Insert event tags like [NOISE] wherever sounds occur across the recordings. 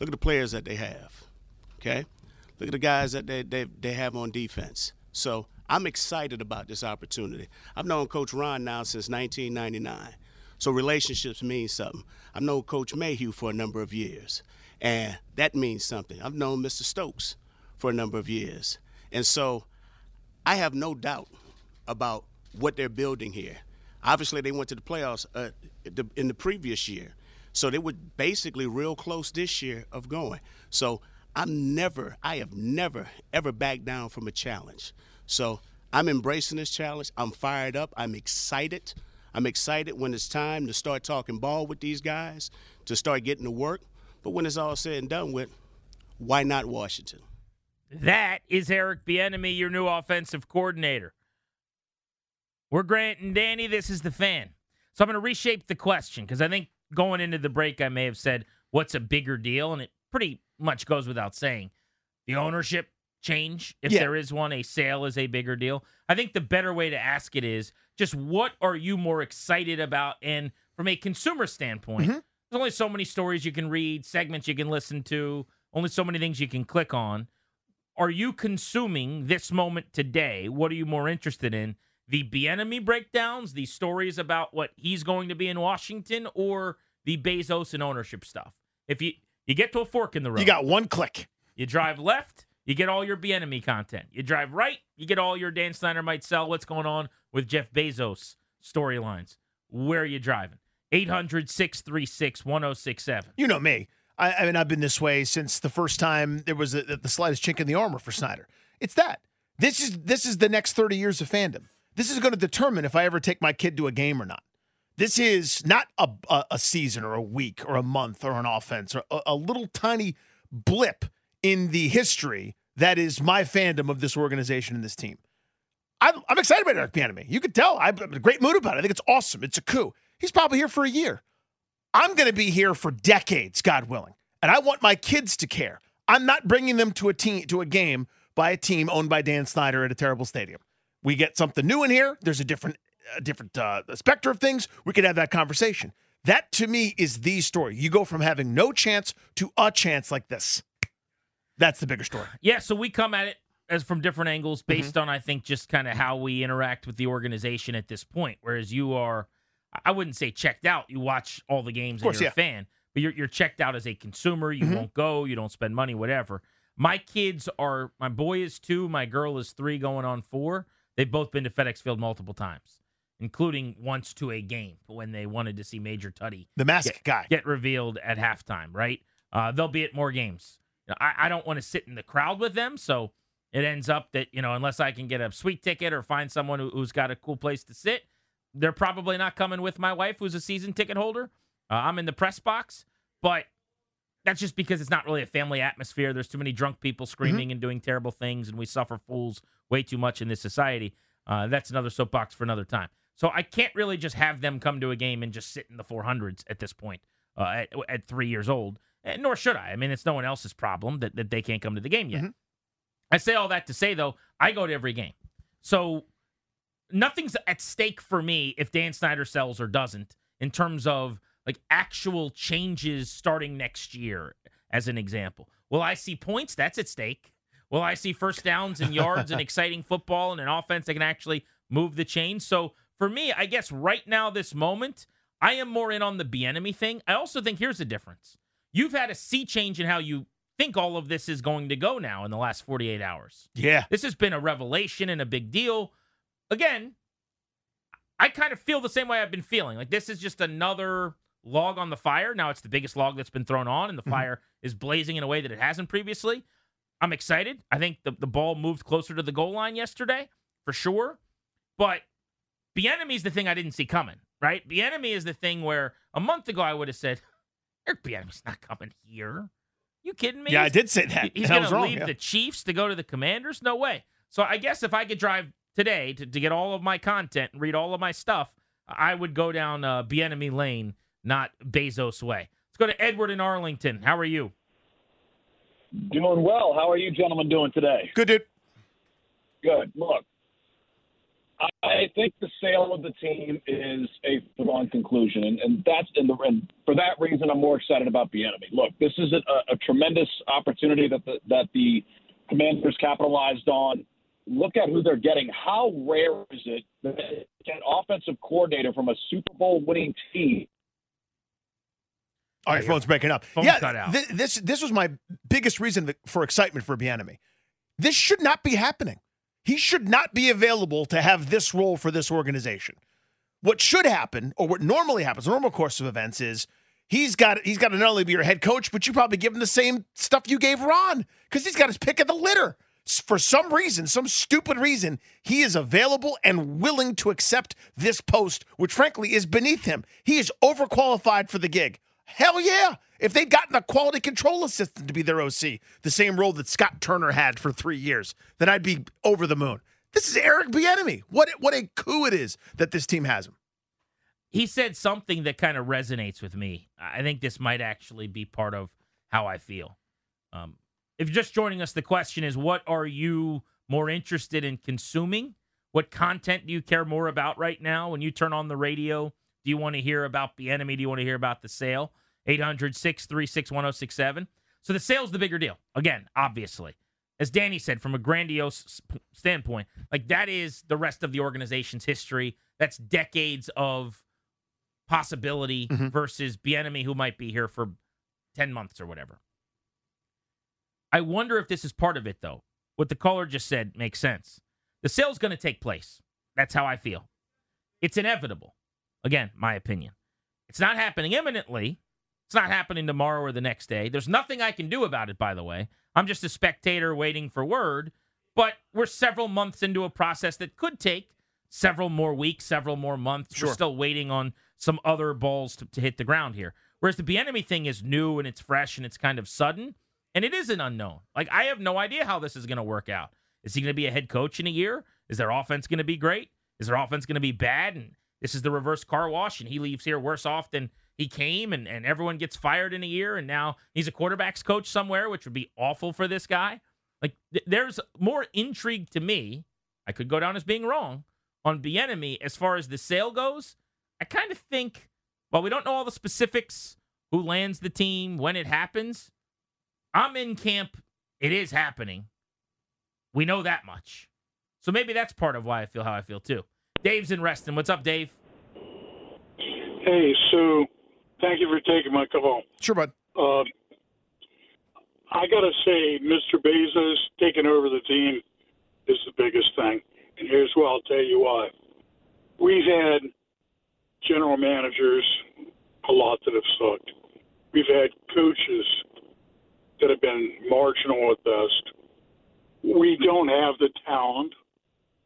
Look at the players that they have. Okay? Look at the guys that they, they, they have on defense. So I'm excited about this opportunity. I've known Coach Ron now since 1999. So relationships mean something. I've known Coach Mayhew for a number of years, and that means something. I've known Mr. Stokes for a number of years. And so I have no doubt about what they're building here. Obviously, they went to the playoffs uh, in the previous year. So they were basically real close this year of going. So I'm never, I have never, ever backed down from a challenge. So I'm embracing this challenge. I'm fired up. I'm excited. I'm excited when it's time to start talking ball with these guys, to start getting to work. But when it's all said and done with, why not Washington? That is Eric Bieniemy, your new offensive coordinator. We're Grant and Danny. This is the fan. So I'm going to reshape the question because I think going into the break, I may have said, "What's a bigger deal?" and it pretty much goes without saying. The ownership change, if yeah. there is one, a sale is a bigger deal. I think the better way to ask it is just what are you more excited about? And from a consumer standpoint, mm-hmm. there's only so many stories you can read, segments you can listen to, only so many things you can click on. Are you consuming this moment today? What are you more interested in? The Bieniemy breakdowns, the stories about what he's going to be in Washington, or the Bezos and ownership stuff? If you you get to a fork in the road, you got one click. You drive left, you get all your Bieniemy content. You drive right, you get all your Dan Snyder might sell. What's going on with Jeff Bezos storylines? Where are you driving? 800 636 1067. You know me. I, I, mean, I've been this way since the first time there was a, the slightest chink in the armor for Snyder. It's that. This is this is the next 30 years of fandom. This is going to determine if I ever take my kid to a game or not. This is not a, a, a season or a week or a month or an offense or a, a little tiny blip in the history that is my fandom of this organization and this team. I'm, I'm excited about Eric Bieniemy. You can tell I'm in a great mood about it. I think it's awesome. It's a coup. He's probably here for a year. I'm going to be here for decades, God willing, and I want my kids to care. I'm not bringing them to a team to a game by a team owned by Dan Snyder at a terrible stadium. We get something new in here. There's a different, a different uh, specter of things. We could have that conversation. That to me is the story. You go from having no chance to a chance like this. That's the bigger story. Yeah, so we come at it as from different angles mm-hmm. based mm-hmm. on I think just kind of how we interact with the organization at this point. Whereas you are, I wouldn't say checked out. You watch all the games course, and you're yeah. a fan, but you're you're checked out as a consumer. You mm-hmm. won't go. You don't spend money. Whatever. My kids are. My boy is two. My girl is three, going on four. They've both been to FedEx Field multiple times, including once to a game when they wanted to see Major Tuddy, the mask get, guy, get revealed at halftime. Right. Uh, they'll be at more games. I, I don't want to sit in the crowd with them, so it ends up that you know unless I can get a sweet ticket or find someone who, has got a cool place to sit, they're probably not coming with my wife, who's a season ticket holder. Uh, I'm in the press box, but that's just because it's not really a family atmosphere. There's too many drunk people mm-hmm. screaming mm-hmm. and doing terrible things, and we suffer fools way too much in this society. Uh, that's another soapbox for another time. So I can't really just have them come to a game and just sit in the 400s at this point, uh, at, at three years old. And nor should I. I mean, it's no one else's problem that, that they can't come to the game yet. Mm-hmm. I say all that to say, though, I go to every game. So nothing's at stake for me if Dan Snyder sells or doesn't in terms of like actual changes starting next year, as an example. Will I see points? That's at stake. Will I see first downs and yards and [LAUGHS] exciting football and an offense that can actually move the chain? So for me, I guess right now, this moment, I am more in on the Bieniemy thing. I also think here's the difference. You've had a sea change in how you think all of this is going to go now in the last 48 hours. Yeah. This has been a revelation and a big deal. Again, I kind of feel the same way I've been feeling. Like this is just another log on the fire. Now it's the biggest log that's been thrown on, and the mm-hmm. fire is blazing in a way that it hasn't previously. I'm excited. I think the, the ball moved closer to the goal line yesterday, for sure. But Bieniemy is the thing I didn't see coming, right? Bieniemy is the thing where a month ago I would have said, [LAUGHS] Eric Bieniemy's not coming here. You kidding me? Yeah, I did say that. He's going to leave yeah. the Chiefs to go to the Commanders? No way. So I guess if I could drive today to, to get all of my content and read all of my stuff, I would go down uh, Bieniemy Lane, not Bezos Way. Let's go to Edward in Arlington. How are you? Doing well. How are you gentlemen doing today? Good dude. Good. Look, I- I think the sale of the team is a foregone conclusion, and, and that's in the and for that reason, I'm more excited about Bieniemy. Look, this is a, a tremendous opportunity that the, that the Commanders capitalized on. Look at who they're getting. How rare is it that an offensive coordinator from a Super Bowl winning team All right, phone's breaking up. Phone yeah, cut out. thi- this this was my biggest reason for excitement for Bieniemy. This should not be happening. He should not be available to have this role for this organization. What should happen, or what normally happens, the normal course of events is he's got he's got to not only be your head coach, but you probably give him the same stuff you gave Ron because he's got his pick of the litter. For some reason, some stupid reason, he is available and willing to accept this post, which frankly is beneath him. He is overqualified for the gig. Hell yeah. If they'd gotten a quality control assistant to be their OC, the same role that Scott Turner had for three years, then I'd be over the moon. This is Eric Bieniemy. What what a coup it is that this team has him. He said something that kind of resonates with me. I think this might actually be part of how I feel. Um, if you're just joining us, the question is what are you more interested in consuming? What content do you care more about right now? When you turn on the radio, do you want to hear about Bieniemy? Do you want to hear about the sale? 800 636 1067. So the sale's the bigger deal. Again, obviously. As Danny said, from a grandiose standpoint, like that is the rest of the organization's history. That's decades of possibility Mhm. versus Bieniemy, who might be here for 10 months or whatever. I wonder if this is part of it, though. What the caller just said makes sense. The sale's going to take place. That's how I feel. It's inevitable. Again, my opinion. It's not happening imminently. It's not happening tomorrow or the next day. There's nothing I can do about it, by the way. I'm just a spectator waiting for word. But we're several months into a process that could take several more weeks, several more months. Sure. We're still waiting on some other balls to, to hit the ground here. Whereas the Bieniemy thing is new and it's fresh and it's kind of sudden. And it is an unknown. Like, I have no idea how this is going to work out. Is he going to be a head coach in a year? Is their offense going to be great? Is their offense going to be bad? And this is the reverse car wash, and he leaves here worse off than he came, and, and everyone gets fired in a year, and now he's a quarterback's coach somewhere, which would be awful for this guy. Like, th- there's more intrigue to me. I could go down as being wrong on Bieniemy as far as the sale goes. I kind of think, while we don't know all the specifics, who lands the team, when it happens, I'm in camp. It is happening. We know that much. So maybe that's part of why I feel how I feel too. Dave's in Reston. What's up, Dave? Hey, Sue. Thank you for taking my call. Sure, bud. Uh, I got to say, Mr. Bezos taking over the team is the biggest thing. And here's why I'll tell you why. We've had general managers, a lot that have sucked. We've had coaches that have been marginal at best. We don't have the talent.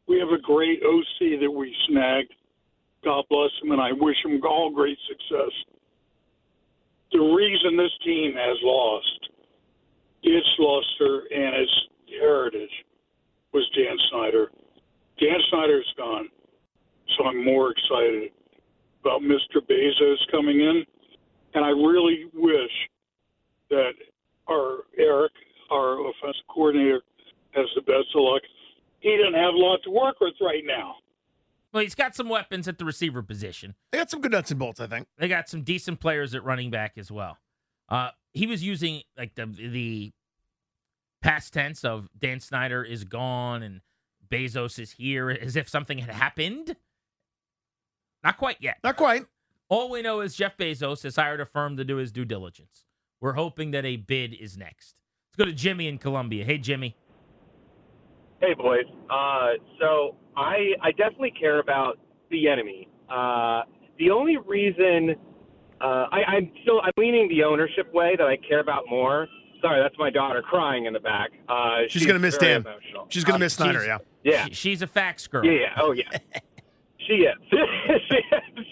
We have a great OC that we snagged. God bless him, and I wish him all great success. The reason this team has lost its luster and its heritage was Dan Snyder. Dan Snyder's gone, so I'm more excited about Mr. Bezos coming in, and I really wish that our Eric, our offensive coordinator, has the best of luck. He doesn't have a lot to work with right now. Well, he's got some weapons at the receiver position. They got some good nuts and bolts, I think. They got some decent players at running back as well. Uh, he was using like the the past tense of Dan Snyder is gone and Bezos is here as if something had happened. Not quite yet. Not quite. All we know is Jeff Bezos has hired a firm to do his due diligence. We're hoping that a bid is next. Let's go to Jimmy in Columbia. Hey, Jimmy. Hey boys. Uh, so I I definitely care about Bieniemy. Uh, the only reason uh, I, I'm still I'm leaning the ownership way that I care about more. Sorry, that's my daughter crying in the back. Uh, She's gonna miss very Dan. Emotional. She's going to Uh, miss Snyder, she's- yeah. Yeah, She- she's a fax girl. yeah, yeah. Oh yeah, [LAUGHS] [LAUGHS] she is. she,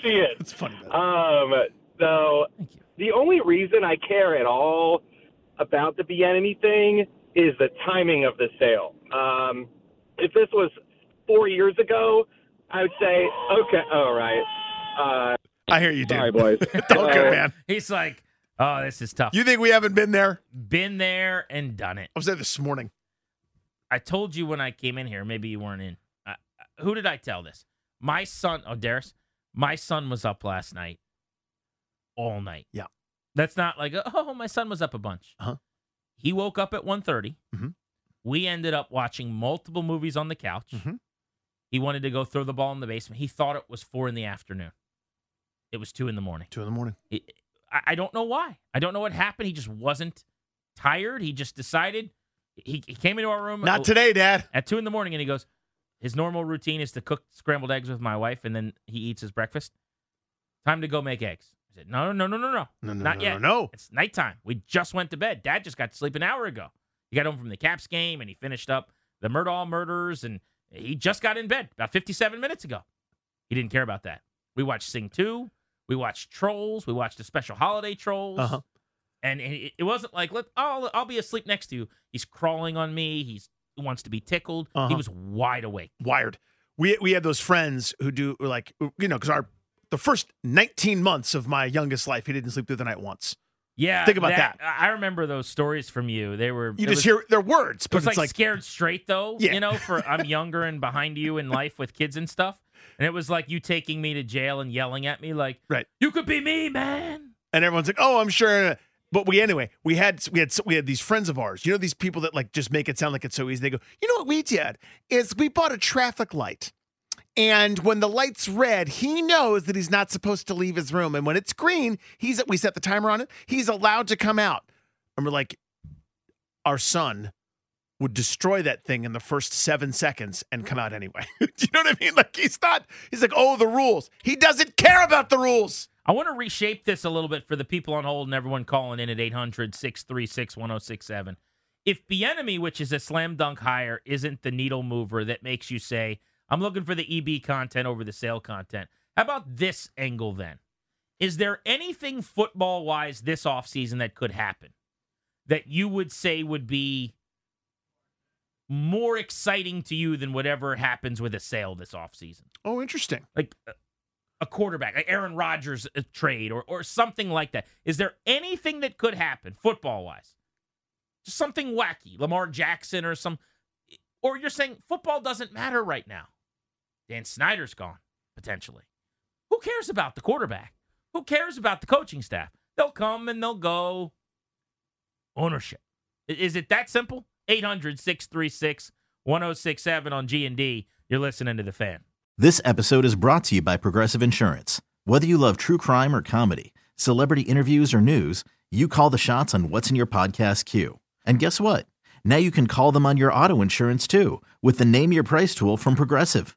she is. It's funny. man. Um, so Thank you. the only reason I care at all about the enemy thing is the timing of the sale. Um, if this was four years ago, I would say, okay, all right. Uh, I hear you, dude. sorry, boys. [LAUGHS] All good, Uh, man. He's like, oh, this is tough. You think we haven't been there? Been there and done it. I was there this morning. I told you when I came in here. Maybe you weren't in. Uh, who did I tell this? My son. Oh, Darius. My son was up last night, all night. Yeah. That's not like oh, my son was up a bunch. Uh-huh. He woke up at 1.30. Mhm. We ended up watching multiple movies on the couch. Mhm. He wanted to go throw the ball in the basement. He thought it was four in the afternoon. It was two in the morning. Two in the morning. It- I, I don't know why. I don't know what happened. He just wasn't tired. He just decided. He, he came into our room. Not today, Dad. at two in the morning, and he goes, his normal routine is to cook scrambled eggs with my wife, and then he eats his breakfast. Time to go make eggs. I said, no, no, no, no, no, No, no, not no, yet. no, no. It's nighttime. We just went to bed. Dad just got to sleep an hour ago. He got home from the Caps game, and he finished up the Murdaugh murders, and he just got in bed about 57 minutes ago. He didn't care about that. We watched Sing 2. We watched Trolls. We watched the special holiday Trolls. Uh-huh. And it, it wasn't like, let I'll, I'll be asleep next to you. He's crawling on me. He's, he wants to be tickled. He Uh-huh. was wide awake. Wired. We we had those friends who do like you know because our the first 19 months of my youngest life he didn't sleep through the night once. Yeah, Think about that. I I remember those stories from you. They were You just was, hear their words, It but was it's like, like scared straight though. Yeah. You know, for [LAUGHS] I'm younger and behind you in life with kids and stuff. And it was like you taking me to jail and yelling at me like, Right. you could be me, man." and everyone's like, "Oh, I'm sure." But we anyway, we had we had we had these friends of ours. You know these people that like just make it sound like it's so easy. They go, "You know what we did is we bought a traffic light." And when the light's red, he knows that he's not supposed to leave his room. And when it's green, he's we set the timer on it. He's allowed to come out. And we're like, our son would destroy that thing in the first seven seconds and come out anyway. [LAUGHS] Do you know what I mean? Like he's not. He's like, oh, the rules. He doesn't care about the rules. I want to reshape this a little bit for the people on hold and everyone calling in at 800 636 1067. If Bieniemy, which is a slam dunk hire, isn't the needle mover that makes you say, I'm looking for the EB content over the sale content, how about this angle then? Is there anything football wise this offseason that could happen that you would say would be more exciting to you than whatever happens with a sale this offseason? Oh, interesting. like a- a quarterback, like Aaron Rodgers uh, trade or or something like that. Is there anything that could happen football wise? Just something wacky, Lamar Jackson or some, or you're saying football doesn't matter right now. Dan Snyder's gone potentially. Who cares about the quarterback? Who cares about the coaching staff? They'll come and they'll go. Ownership. Is it that simple? 800 636 1067 on G&D. You're listening to the fan. This episode is brought to you by Progressive Insurance. Whether you love true crime or comedy, celebrity interviews or news, you call the shots on what's in your podcast queue. And guess what? Now you can call them on your auto insurance too with the Name Your Price tool from Progressive.